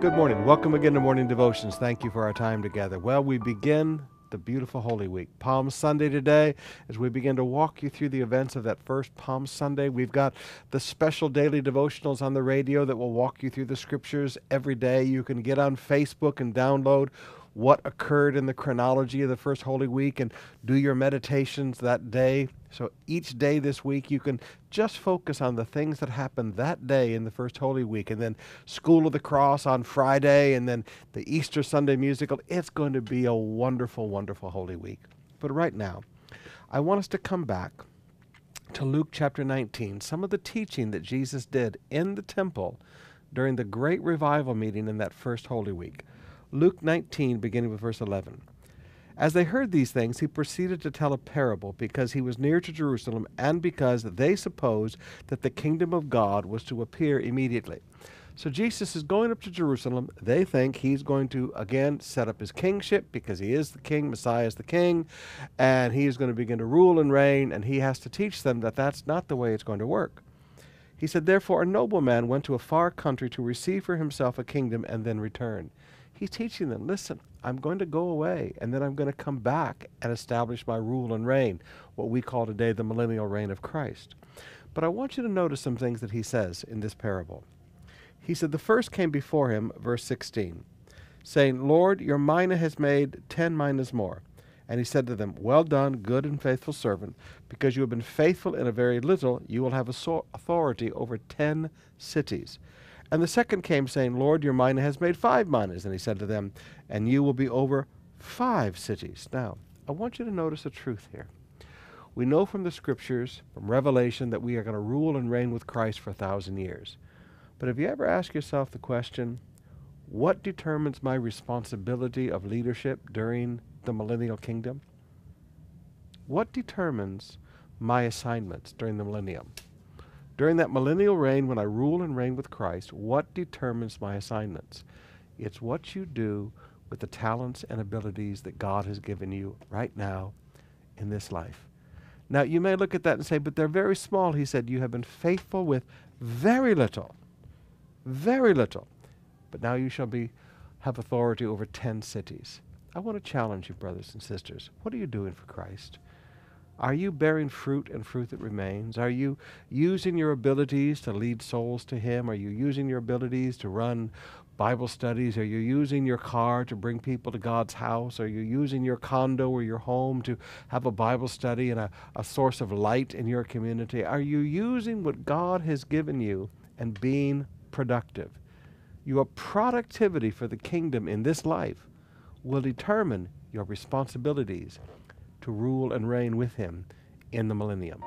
Good morning. Welcome again to Morning Devotions. Thank you for our time together. Well, we begin the beautiful Holy Week. Palm Sunday today, as we begin to walk you through the events of that first Palm Sunday, we've got the special daily devotionals on the radio that will walk you through the scriptures every day. You can get on Facebook and download what occurred in the chronology of the first Holy Week and do your meditations that day. So each day this week, you can just focus on the things that happened that day in the first Holy Week. And then School of the Cross on Friday, and then the Easter Sunday musical. It's going to be a wonderful, wonderful Holy Week. But right now, I want us to come back to Luke chapter 19, some of the teaching that Jesus did in the temple during the great revival meeting in that first Holy Week. Luke 19, beginning with verse 11. As they heard these things, he proceeded to tell a parable because he was near to Jerusalem and because they supposed that the kingdom of God was to appear immediately. So Jesus is going up to Jerusalem. They think he's going to again set up his kingship because he is the king, Messiah is the king, and he is going to begin to rule and reign, and he has to teach them that that's not the way it's going to work. He said, Therefore, a nobleman went to a far country to receive for himself a kingdom and then return. He's teaching them, listen, I'm going to go away and then I'm going to come back and establish my rule and reign, what we call today the millennial reign of Christ. But I want you to notice some things that he says in this parable. He said, The first came before him, verse 16, saying, Lord, your mina has made ten minas more. And he said to them, Well done, good and faithful servant, because you have been faithful in a very little, you will have authority over ten cities. And the second came, saying, Lord, your mina has made five minas. And he said to them, And you will be over five cities. Now, I want you to notice a truth here. We know from the scriptures, from Revelation, that we are going to rule and reign with Christ for a thousand years. But have you ever asked yourself the question, what determines my responsibility of leadership during the millennial kingdom? What determines my assignments during the millennium? During that millennial reign, when I rule and reign with Christ, what determines my assignments? It's what you do with the talents and abilities that God has given you right now in this life. Now, you may look at that and say, but they're very small. He said, You have been faithful with very little, very little. But now you shall be, have authority over 10 cities. I want to challenge you, brothers and sisters. What are you doing for Christ? Are you bearing fruit and fruit that remains? Are you using your abilities to lead souls to Him? Are you using your abilities to run Bible studies? Are you using your car to bring people to God's house? Are you using your condo or your home to have a Bible study and a, a source of light in your community? Are you using what God has given you and being productive? Your productivity for the kingdom in this life will determine your responsibilities to rule and reign with him in the millennium.